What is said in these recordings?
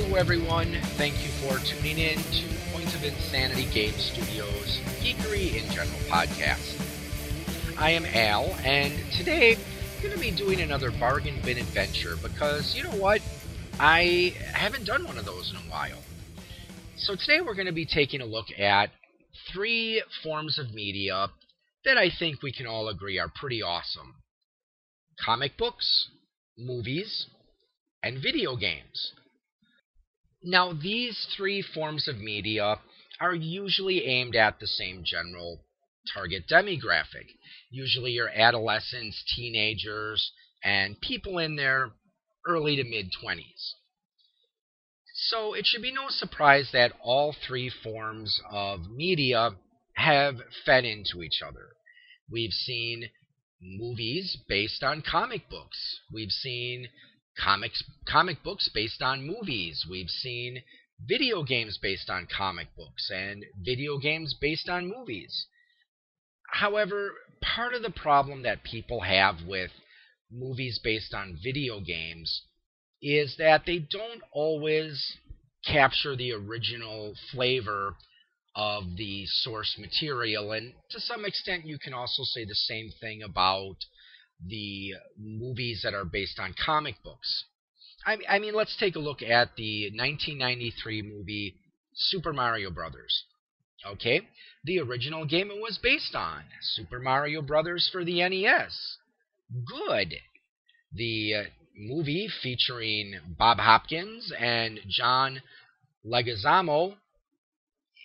Hello, everyone. Thank you for tuning in to Points of Insanity Game Studios Geekery in General podcast. I am Al, and today I'm going to be doing another bargain bin adventure because you know what? I haven't done one of those in a while. So today we're going to be taking a look at three forms of media that I think we can all agree are pretty awesome comic books, movies, and video games. Now, these three forms of media are usually aimed at the same general target demographic. Usually, your adolescents, teenagers, and people in their early to mid 20s. So, it should be no surprise that all three forms of media have fed into each other. We've seen movies based on comic books. We've seen comics comic books based on movies. We've seen video games based on comic books and video games based on movies. However, part of the problem that people have with movies based on video games is that they don't always capture the original flavor of the source material. And to some extent, you can also say the same thing about the movies that are based on comic books. I, I mean, let's take a look at the 1993 movie Super Mario Brothers. Okay, the original game it was based on Super Mario Brothers for the NES. Good. The uh, movie featuring Bob Hoskins and John Leguizamo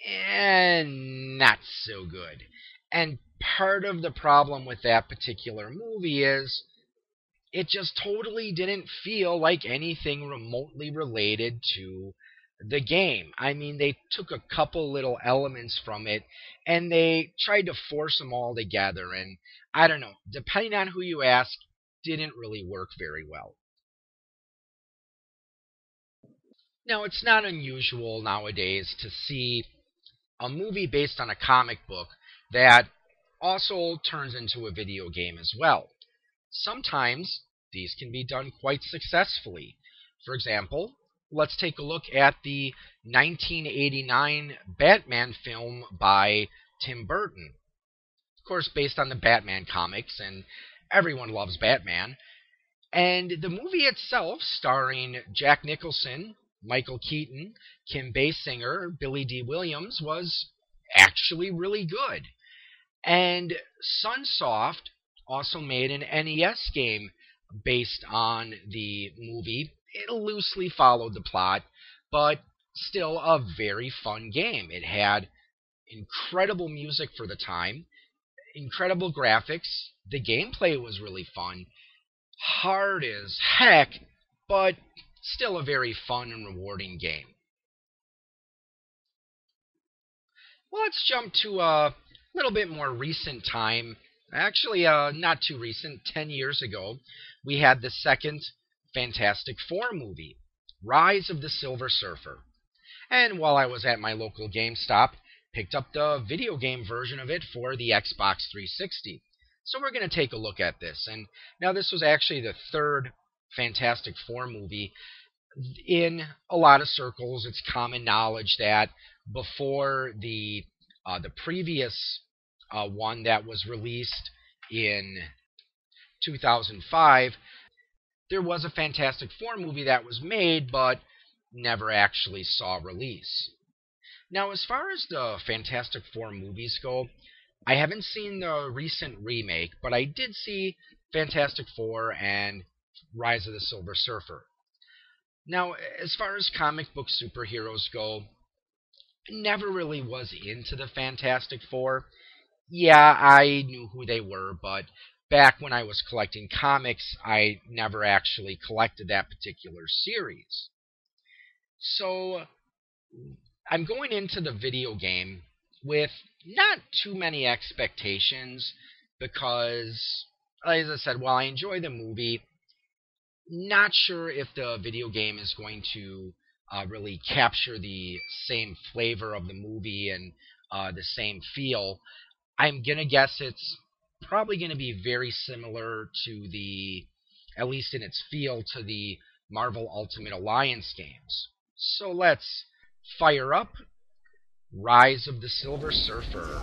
and not so good. And part of the problem with that particular movie is it just totally didn't feel like anything remotely related to the game. I mean, they took a couple little elements from it and they tried to force them all together. And I don't know, depending on who you ask, didn't really work very well. Now, it's not unusual nowadays to see a movie based on a comic book that also turns into a video game as well. Sometimes these can be done quite successfully. For example, let's take a look at the 1989 Batman film by Tim Burton. Of course, based on the Batman comics, and everyone loves Batman. And the movie itself, starring Jack Nicholson, Michael Keaton, Kim Basinger, Billy Dee Williams, was actually really good. And Sunsoft also made an NES game based on the movie. It loosely followed the plot, but still a very fun game. It had incredible music for the time, incredible graphics. The gameplay was really fun. Hard as heck, but still a very fun and rewarding game. Well, let's jump to a little bit more recent time. Actually, uh, not too recent, 10 years ago, we had the second Fantastic Four movie, Rise of the Silver Surfer. And while I was at my local GameStop, picked up the video game version of it for the Xbox 360. So we're going to take a look at this. And now this was actually the third Fantastic Four movie. In a lot of circles, it's common knowledge that before the uh, the previous uh, one that was released in 2005, there was a Fantastic Four movie that was made, but never actually saw release. Now, as far as the Fantastic Four movies go, I haven't seen the recent remake, but I did see Fantastic Four and Rise of the Silver Surfer. Now, as far as comic book superheroes go, never really was into the Fantastic Four. Yeah, I knew who they were, but back when I was collecting comics, I never actually collected that particular series. So, I'm going into the video game with not too many expectations because, as I said, while I enjoy the movie, not sure if the video game is going to uh, really capture the same flavor of the movie and uh, the same feel. I'm gonna guess it's probably gonna be very similar to the, at least in its feel, to the Marvel Ultimate Alliance games. So let's fire up Rise of the Silver Surfer.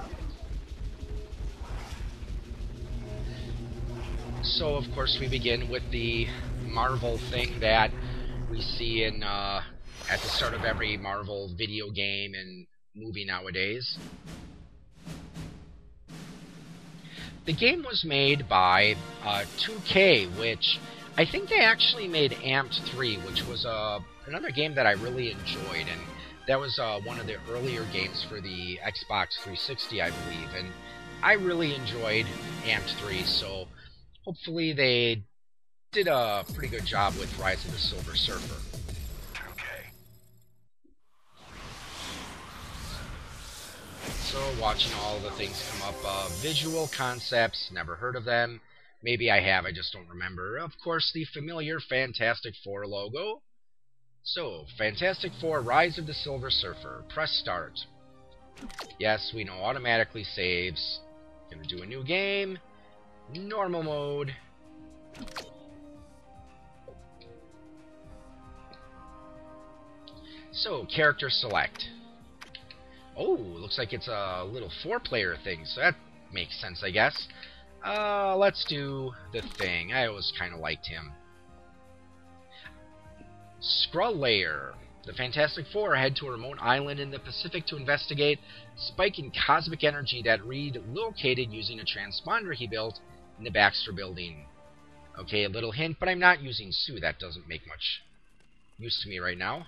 So, of course, we begin with the Marvel thing that we see in uh, at the start of every Marvel video game and movie nowadays. The game was made by uh, 2K, which I think they actually made Amped 3, which was uh, another game that I really enjoyed, and that was uh, one of the earlier games for the Xbox 360, I believe, and I really enjoyed Amped 3, so hopefully they did a pretty good job with Rise of the Silver Surfer. So watching all the things come up, uh, visual concepts, never heard of them. Maybe I have, I just don't remember. Of course, the familiar Fantastic Four logo. So, Fantastic Four Rise of the Silver Surfer. Press start. Yes, we know automatically saves. Gonna do a new game. Normal mode. So, character select. Oh, looks like it's a little four-player thing, so that makes sense, I guess. Uh, let's do the thing. I always kind of liked him. Skrull Layer. The Fantastic Four head to a remote island in the Pacific to investigate spike in cosmic energy that Reed located using a transponder he built in the Baxter building. Okay, a little hint, but I'm not using Sue. That doesn't make much use to me right now.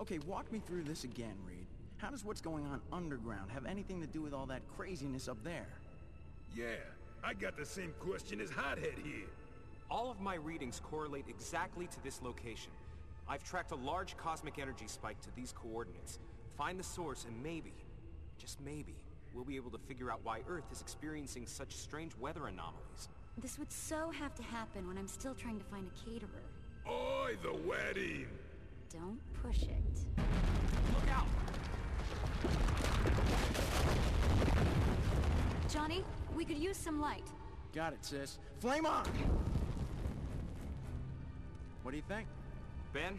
Okay, walk me through this again, Reed. How does what's going on underground have anything to do with all that craziness up there? Yeah, I got the same question as Hothead here. All of my readings correlate exactly to this location. I've tracked a large cosmic energy spike to these coordinates. Find the source and maybe, just maybe, we'll be able to figure out why Earth is experiencing such strange weather anomalies. This would so have to happen when I'm still trying to find a caterer. Oi, the wedding! Don't push it. Look out! Johnny, we could use some light. Got it, sis. Flame on! What do you think? Ben,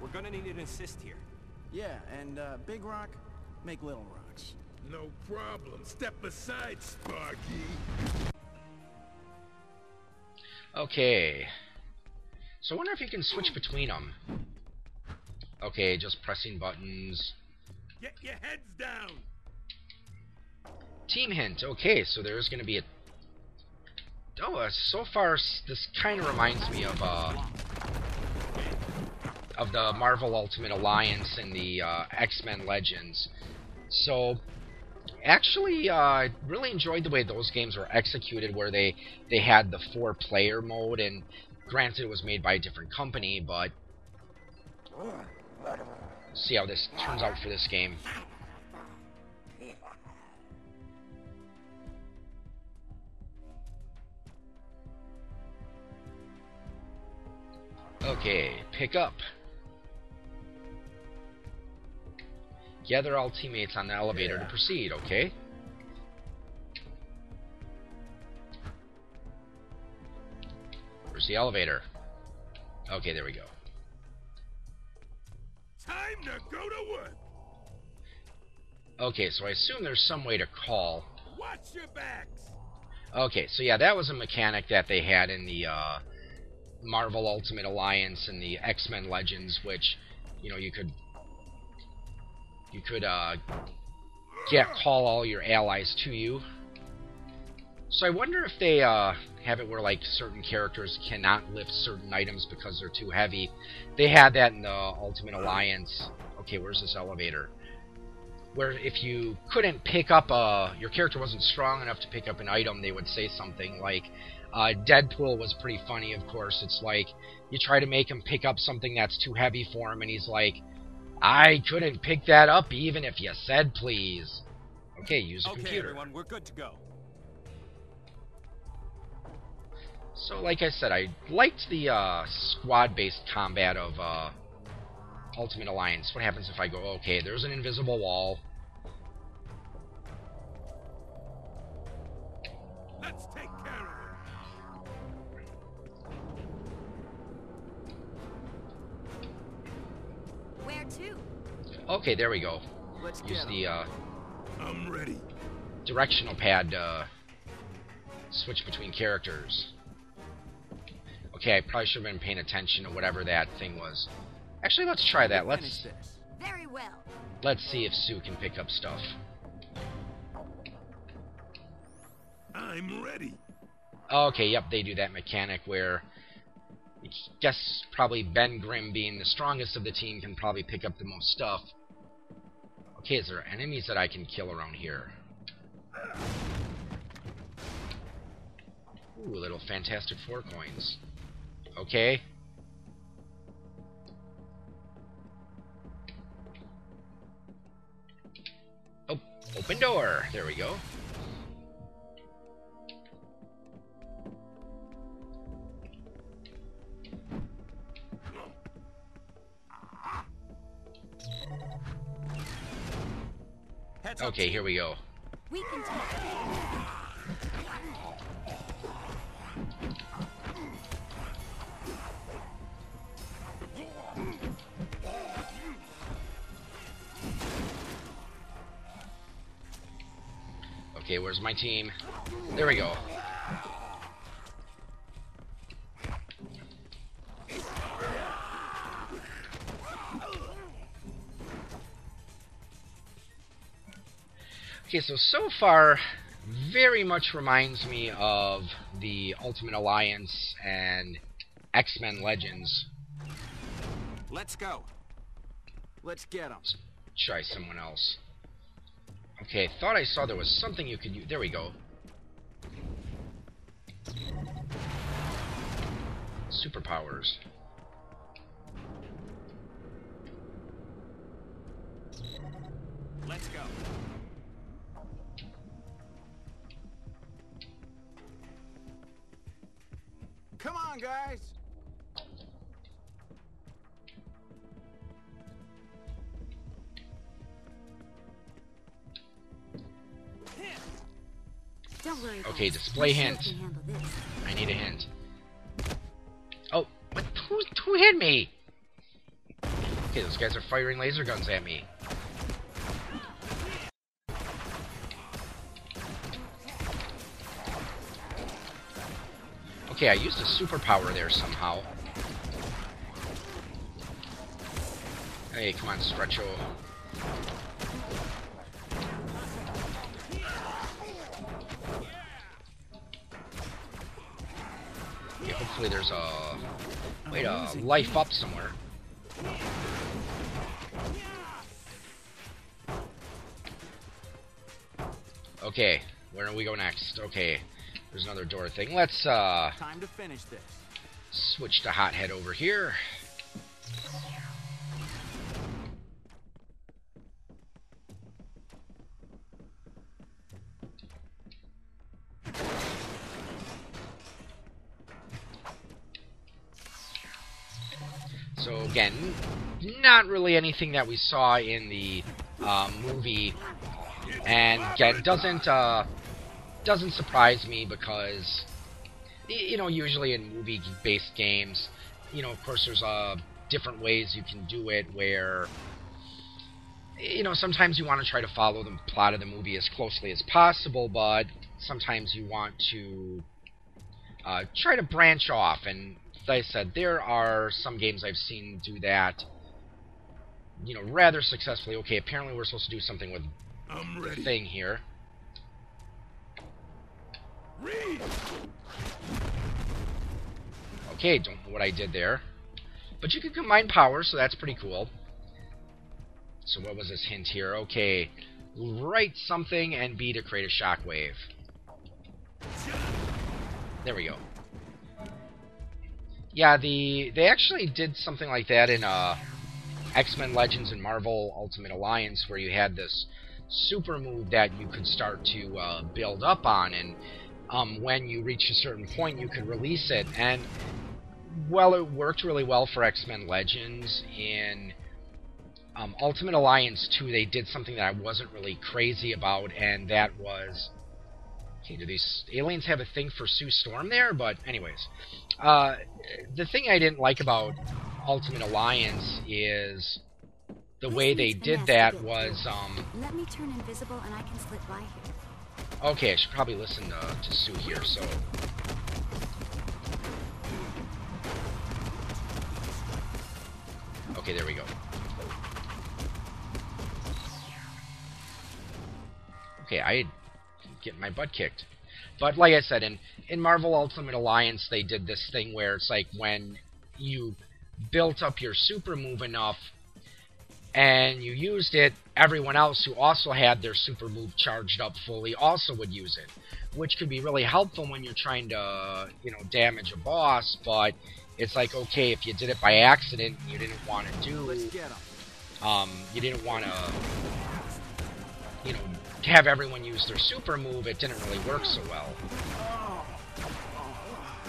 we're gonna need an assist here. Yeah, and uh, Big Rock, make Little Rocks. No problem. Step aside, Sparky. Okay. So I wonder if you can switch between them. Okay, just pressing buttons. Get your heads down. Team hint. Okay, so there's going to be a... Oh, uh, so far this kind of reminds me of uh, of the Marvel Ultimate Alliance and the uh, X-Men Legends. So, actually, uh, I really enjoyed the way those games were executed, where they they had the four-player mode, and granted, it was made by a different company, but see how this turns out for this game. Okay, pick up. Gather all teammates on the elevator to proceed, okay? Where's the elevator? Okay, there we go. Time to go to work. Okay, so I assume there's some way to call. Watch your backs. Okay, so yeah, that was a mechanic that they had in the uh, Marvel Ultimate Alliance and the X-Men Legends, which, you know, you could you could uh, get call all your allies to you. So I wonder if they uh, have it where like certain characters cannot lift certain items because they're too heavy. They had that in the Ultimate Alliance. Okay, where's this elevator? Where if you couldn't pick up a, your character wasn't strong enough to pick up an item, they would say something like, uh, Deadpool was pretty funny, of course. It's like you try to make him pick up something that's too heavy for him, and he's like, I couldn't pick that up even if you said please. Okay, use a okay, computer. everyone, we're good to go. So, like I said, I liked the uh, squad-based combat of uh, Ultimate Alliance. What happens if I go, okay, there's an invisible wall. Let's take care of it. too. Okay, there we go. Let's Use the uh, I'm ready. directional pad to switch between characters. Okay, I probably should have been paying attention to whatever that thing was. Actually, let's try that. Let's. Very well. let's see if Sue can pick up stuff. I'm ready. Okay, yep, they do that mechanic where I guess probably Ben Grimm being the strongest of the team can probably pick up the most stuff. Okay, is there enemies that I can kill around here? Ooh, little Fantastic Four coins. Okay. Oh, open door. There we go. Okay, here we go. We can talk. Okay, where's my team? There we go. Okay, so so far, very much reminds me of the Ultimate Alliance and X-Men Legends. Let's go. Let's get them. Try someone else. Okay, thought I saw there was something you could use. There we go. Superpowers. Let's go. Come on, guys. Okay, display hint. I need a hint. Oh, what? Who, who hit me? Okay, those guys are firing laser guns at me. Okay, I used a superpower there somehow. Hey, come on, Stretcho. Hopefully there's a way to life up somewhere. Okay, where do we go next? Okay, there's another door thing. Let's uh Time to finish this. switch to Hothead over here. Not really anything that we saw in the uh, movie, and again doesn't uh, doesn't surprise me because you know usually in movie-based games, you know of course there's uh, different ways you can do it where you know sometimes you want to try to follow the plot of the movie as closely as possible, but sometimes you want to uh, try to branch off. And like I said, there are some games I've seen do that, you know, rather successfully. Okay, apparently we're supposed to do something with I'm the ready. thing here. Read. Okay, don't know what I did there. But you can combine powers, so that's pretty cool. So what was this hint here? Okay, right something and B to create a shockwave. There we go. Yeah, the they actually did something like that in uh, X-Men Legends and Marvel Ultimate Alliance, where you had this super move that you could start to uh, build up on, and um, when you reach a certain point, you could release it. And well, it worked really well for X-Men Legends. In um, Ultimate Alliance 2, they did something that I wasn't really crazy about, and that was. Okay, do these aliens have a thing for Sue Storm there? But, anyways. Uh, the thing I didn't like about Ultimate Alliance is the This way they did that was, um, Let me turn invisible and I can slip by here. okay, I should probably listen to, to Sue here, so. Okay, there we go. Okay, I get my butt kicked. But like I said, in, in Marvel Ultimate Alliance, they did this thing where it's like when you built up your super move enough and you used it, everyone else who also had their super move charged up fully also would use it, which could be really helpful when you're trying to, you know, damage a boss. But it's like, okay, if you did it by accident, you didn't want to do, Let's get him. um, you didn't want to, you know, have everyone use their super move. It didn't really work so well.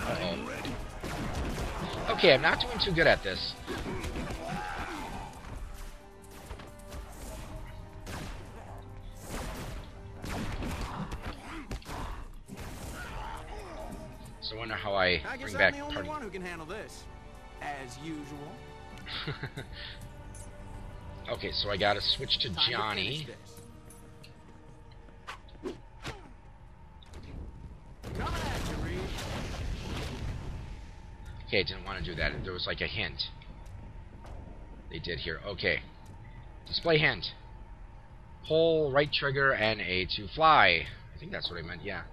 Uh-oh. Okay, I'm not doing too good at this. So I wonder how I I guess bring I'm back the only party. one who can handle this. As usual. okay, so I gotta switch to Time Johnny. this. Coming at you, Reed. Okay, didn't want to do that. There was like a hint. They did here. Okay. Display hint. Pull right trigger and A to fly. I think that's what I meant, yeah.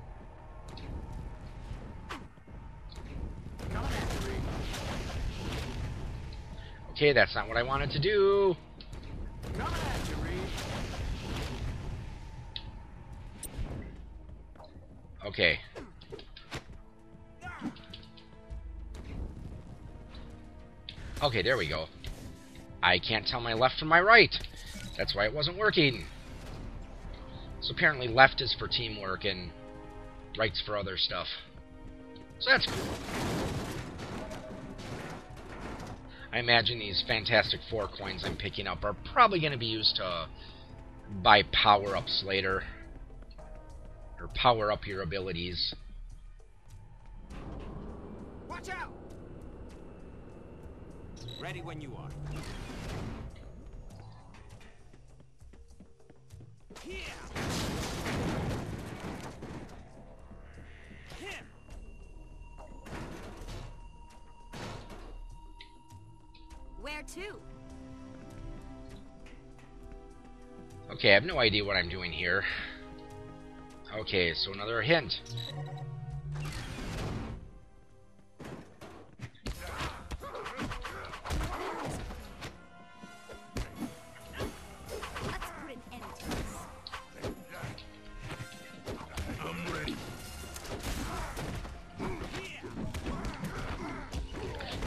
Okay, that's not what I wanted to do. Okay. Okay, there we go. I can't tell my left from my right. That's why it wasn't working. So apparently left is for teamwork and right's for other stuff. So that's cool. I imagine these Fantastic Four coins I'm picking up are probably going to be used to buy power-ups later. Or power up your abilities. Watch out! Ready when you are. Where to? Okay, I have no idea what I'm doing here. Okay, so another hint.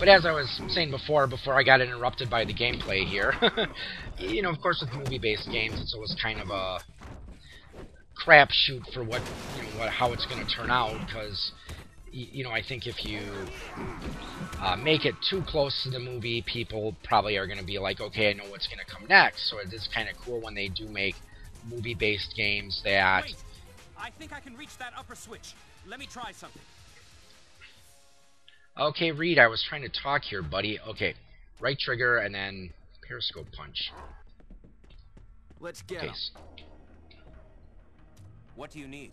But as I was saying before, before I got interrupted by the gameplay here, you know, of course, with movie-based games, it's always kind of a crapshoot for what, you know, what, how it's going to turn out. Because, you know, I think if you uh, make it too close to the movie, people probably are going to be like, okay, I know what's going to come next. So it is kind of cool when they do make movie-based games that. Wait! I think I can reach that upper switch. Let me try something. Okay, Reed, I was trying to talk here, buddy. Okay, right trigger and then periscope punch. Let's get Okay, What do you need?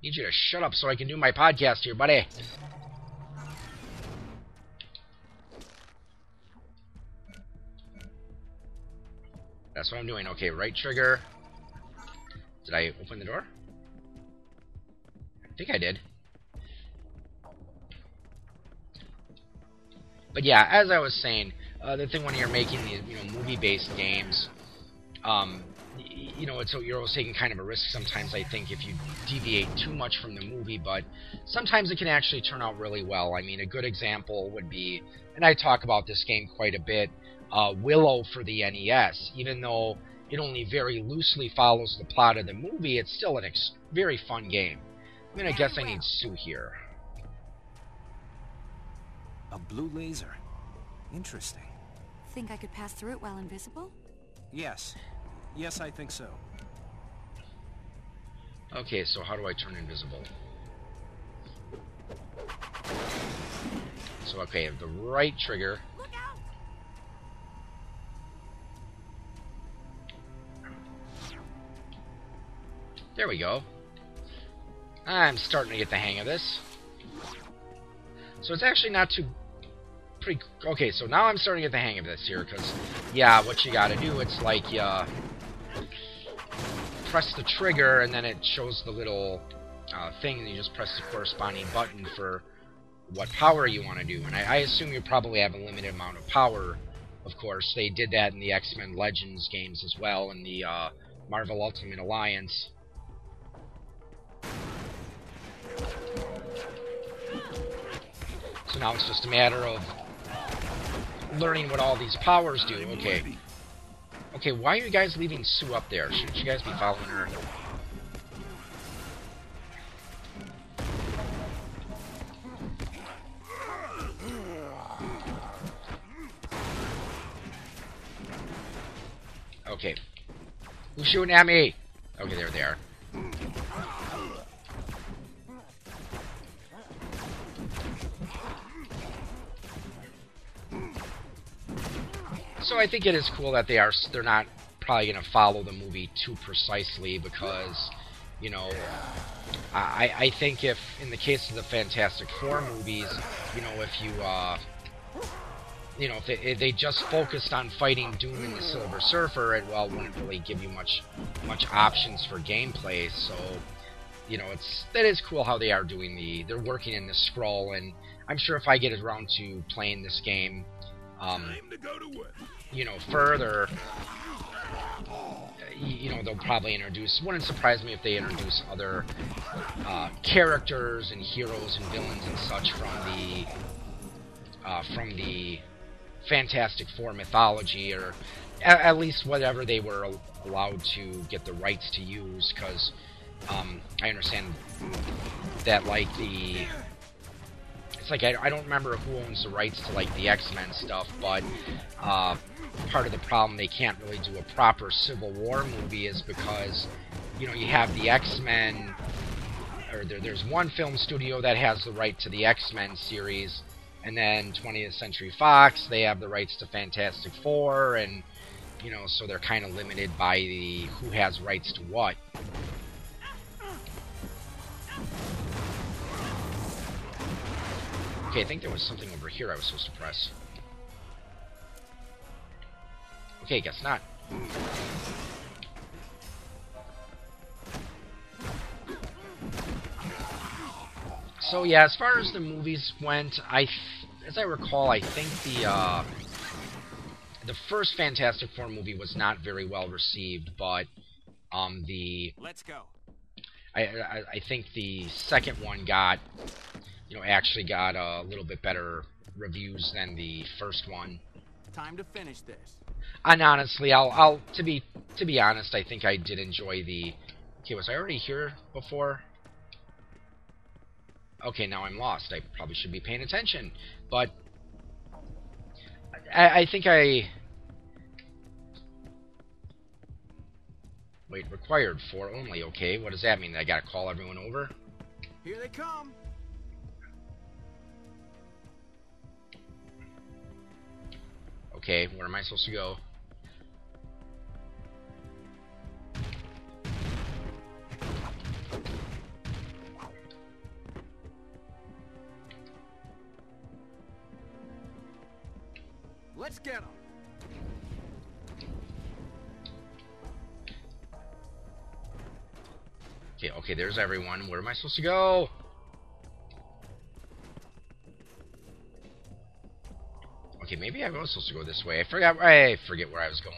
need you to shut up so I can do my podcast here, buddy. That's what I'm doing. Okay, right trigger. Did I open the door? I think I did. But yeah, as I was saying, uh, the thing when you're making these, you know, movie-based games, um, y- you know, it's you're always taking kind of a risk sometimes. I think if you deviate too much from the movie, but sometimes it can actually turn out really well. I mean, a good example would be, and I talk about this game quite a bit, uh, Willow for the NES. Even though it only very loosely follows the plot of the movie, it's still an ex- very fun game. I mean, I guess I need Sue here. A blue laser. Interesting. Think I could pass through it while invisible? Yes. Yes, I think so. Okay, so how do I turn invisible? So, okay, I have the right trigger. Look out! There we go. I'm starting to get the hang of this. So it's actually not too Pretty... Okay, so now I'm starting to get the hang of this here, because, yeah, what you gotta do, it's like, you press the trigger, and then it shows the little uh, thing, and you just press the corresponding button for what power you want to do. And I, I assume you probably have a limited amount of power, of course. They did that in the X-Men Legends games as well, in the uh, Marvel Ultimate Alliance. So now it's just a matter of learning what all these powers do. Okay. Okay, why are you guys leaving Sue up there? Shouldn't you guys be following her? Okay. Who's shooting at me? Okay, there they are. I think it is cool that they are they're not probably going to follow the movie too precisely because you know I I think if in the case of the Fantastic Four movies, you know if you uh you know, if they, if they, just focused on fighting Doom and the Silver Surfer, it well wouldn't really give you much much options for gameplay. So, you know, it's that is cool how they are doing the they're working in the Skrull, and I'm sure if I get around to playing this game, um, you know, further, you know, they'll probably introduce. Wouldn't surprise me if they introduce other uh, characters and heroes and villains and such from the uh, from the Fantastic Four mythology, or at, at least whatever they were allowed to get the rights to use, because um, I understand that, like, the... It's like, I, I don't remember who owns the rights to, like, the X-Men stuff, but uh, part of the problem they can't really do a proper Civil War movie is because, you know, you have the X-Men, or there, there's one film studio that has the right to the X-Men series, and then 20th Century Fox, they have the rights to Fantastic Four, and you know, so they're kind of limited by the who has rights to what. Okay, I think there was something over here I was supposed to press. Okay, guess not. So yeah, as far as the movies went, I, as I recall, I think the uh, the first Fantastic Four movie was not very well received, but um, the let's go. I, I, I think the second one got, you know, actually got a little bit better reviews than the first one. Time to finish this. And honestly, I'll I'll to be to be honest, I think I did enjoy the. Okay, was I already here before? okay, now I'm lost. I probably should be paying attention. But I, I think I... Wait, required for only. Okay, what does that mean? I gotta call everyone over? Here they come. Okay, where am I supposed to go? Let's get them. Okay, okay, there's everyone. Where am I supposed to go? I was supposed to go this way. I forgot. I forget where I was going.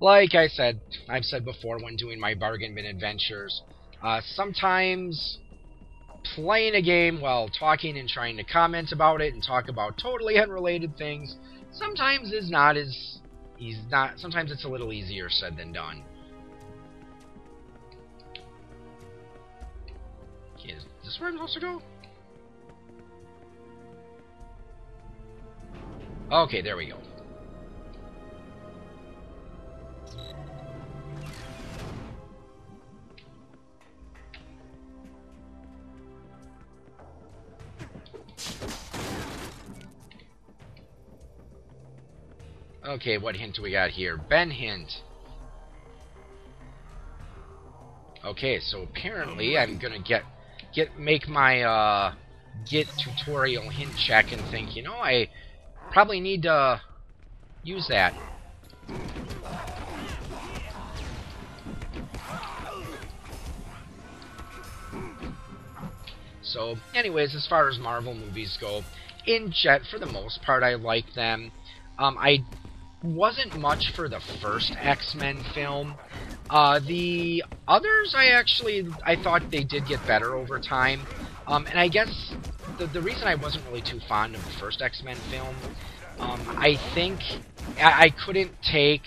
Like I said, I've said before when doing my bargain bin adventures, uh, sometimes playing a game while talking and trying to comment about it and talk about totally unrelated things sometimes is not as he's not sometimes it's a little easier said than done. Is this where I'm supposed to go? Okay, there we go. Okay, what hint do we got here? Ben hint. Okay, so apparently I'm gonna get get make my uh, git tutorial hint check and think, you know, I probably need to use that. So, anyways, as far as Marvel movies go, in Jet, for the most part, I like them. Um, I wasn't much for the first X-Men film. Uh, the others, I actually, I thought they did get better over time. Um, and I guess the, the reason I wasn't really too fond of the first X-Men film, um, I think I, I couldn't take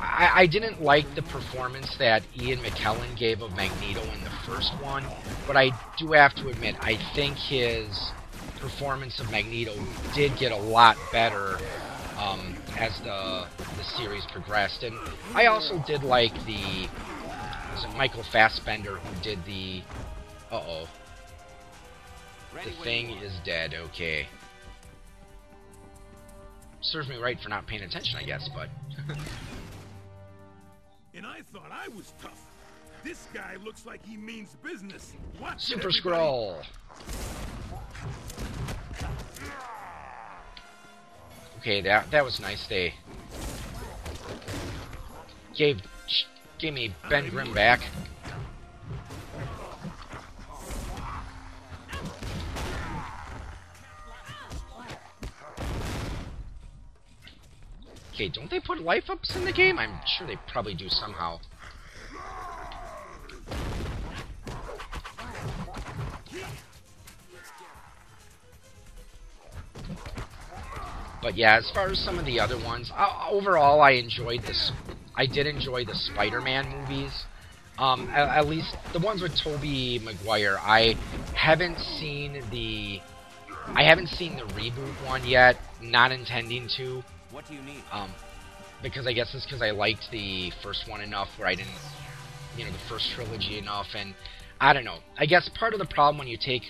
I, I, didn't like the performance that Ian McKellen gave of Magneto in the first one, but I do have to admit, I think his performance of Magneto did get a lot better um, as the the series progressed, and I also did like the was it Michael Fassbender who did the uh oh the thing is dead. Okay, serves me right for not paying attention, I guess, but. and I thought I was tough. This guy looks like he means business. What? Super Skrull. Okay, that that was nice. They gave gave me Ben Grimm back. Okay, don't they put life ups in the game? I'm sure they probably do somehow. But yeah, as far as some of the other ones, uh, overall I enjoyed this. I did enjoy the Spider-Man movies. Um, at, at, least the ones with Tobey Maguire. I haven't seen the. I haven't seen the reboot one yet. Not intending to. What do you need? Um, because I guess it's because I liked the first one enough where I didn't, you know, the first trilogy enough, and I don't know. I guess part of the problem when you take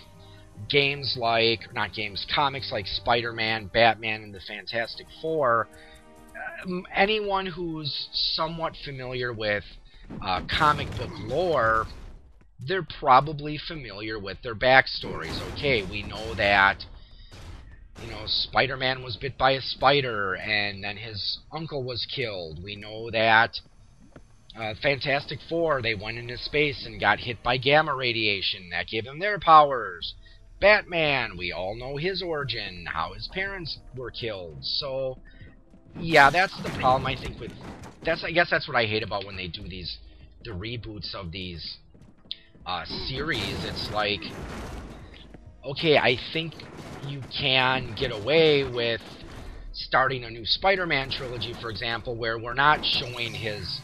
games like, not games, comics like Spider Man, Batman, and the Fantastic Four, um, anyone who's somewhat familiar with uh, comic book lore, they're probably familiar with their backstories. Okay, we know that, you know, Spider Man was bit by a spider and then his uncle was killed. We know that. Uh, Fantastic Four, they went into space and got hit by gamma radiation. That gave them their powers. Batman, we all know his origin, how his parents were killed. So, yeah, that's the problem I think with that's I guess that's what I hate about when they do these the reboots of these uh, series. It's like, okay, I think you can get away with starting a new Spider-Man trilogy, for example, where we're not showing his,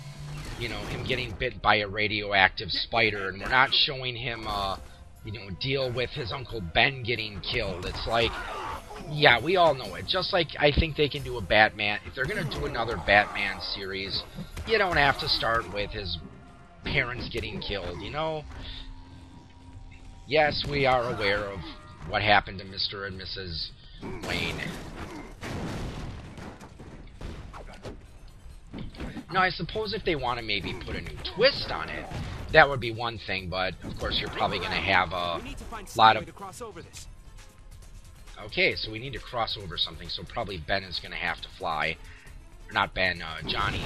you know, him getting bit by a radioactive spider, and we're not showing him. Uh, you know, deal with his Uncle Ben getting killed. It's like, yeah, we all know it. Just like I think they can do a Batman. If they're going to do another Batman series, you don't have to start with his parents getting killed, you know? Yes, we are aware of what happened to Mr. and Mrs. Wayne. Now, I suppose if they want to maybe put a new twist on it, that would be one thing, but of course you're probably going to have a lot of... Okay, so we need to cross over something, so probably Ben is going to have to fly. Not Ben, uh, Johnny.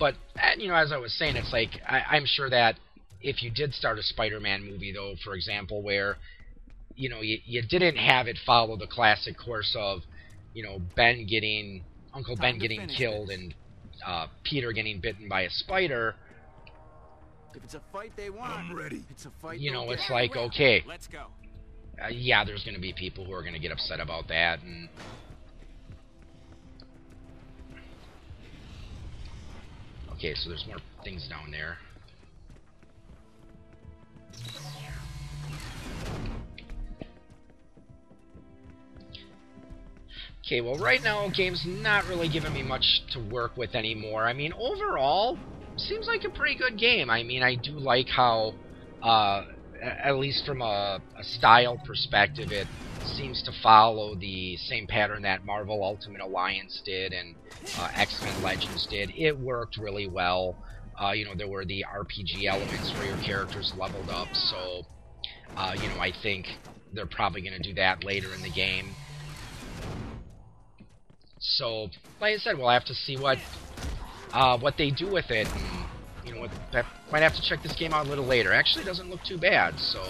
But, uh, you know, as I was saying, it's like, I, I'm sure that if you did start a Spider-Man movie, though, for example, where, you know, you, you didn't have it follow the classic course of, you know, Ben getting, Uncle Ben getting killed and uh, Peter getting bitten by a spider. If it's a fight they want, I'm ready. It's a fight. You know, it's like okay. Let's go. Uh, yeah, there's going to be people who are going to get upset about that, and okay, so there's more things down there. Okay, well right now game's not really giving me much to work with anymore. I mean, overall, seems like a pretty good game. I mean, I do like how uh, at least from a, a style perspective, it seems to follow the same pattern that Marvel Ultimate Alliance did and uh, X Men Legends did. It worked really well. Uh, you know, there were the RPG elements where your characters leveled up, so, uh, you know, I think they're probably going to do that later in the game. So, like I said, we'll have to see what uh, what they do with it. And, you know, what, I might have to check this game out a little later. Actually, it doesn't look too bad, so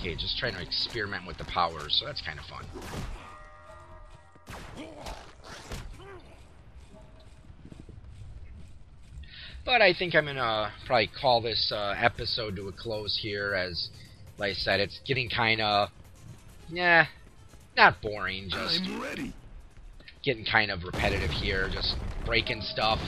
Okay, just trying to experiment with the powers, so that's kind of fun. But I think I'm gonna probably call this uh, episode to a close here, as, like I said, it's getting kind of, yeah, not boring, just getting kind of repetitive here, just breaking stuff.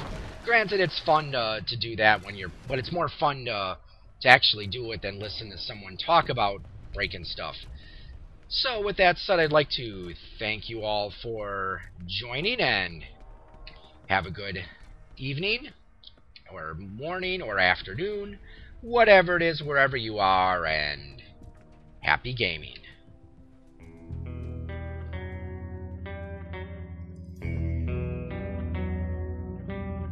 Granted, it's fun to to do that when you're, but it's more fun to to actually do it than listen to someone talk about breaking stuff. So, with that said, I'd like to thank you all for joining and have a good evening, or morning, or afternoon, whatever it is, wherever you are, and happy gaming.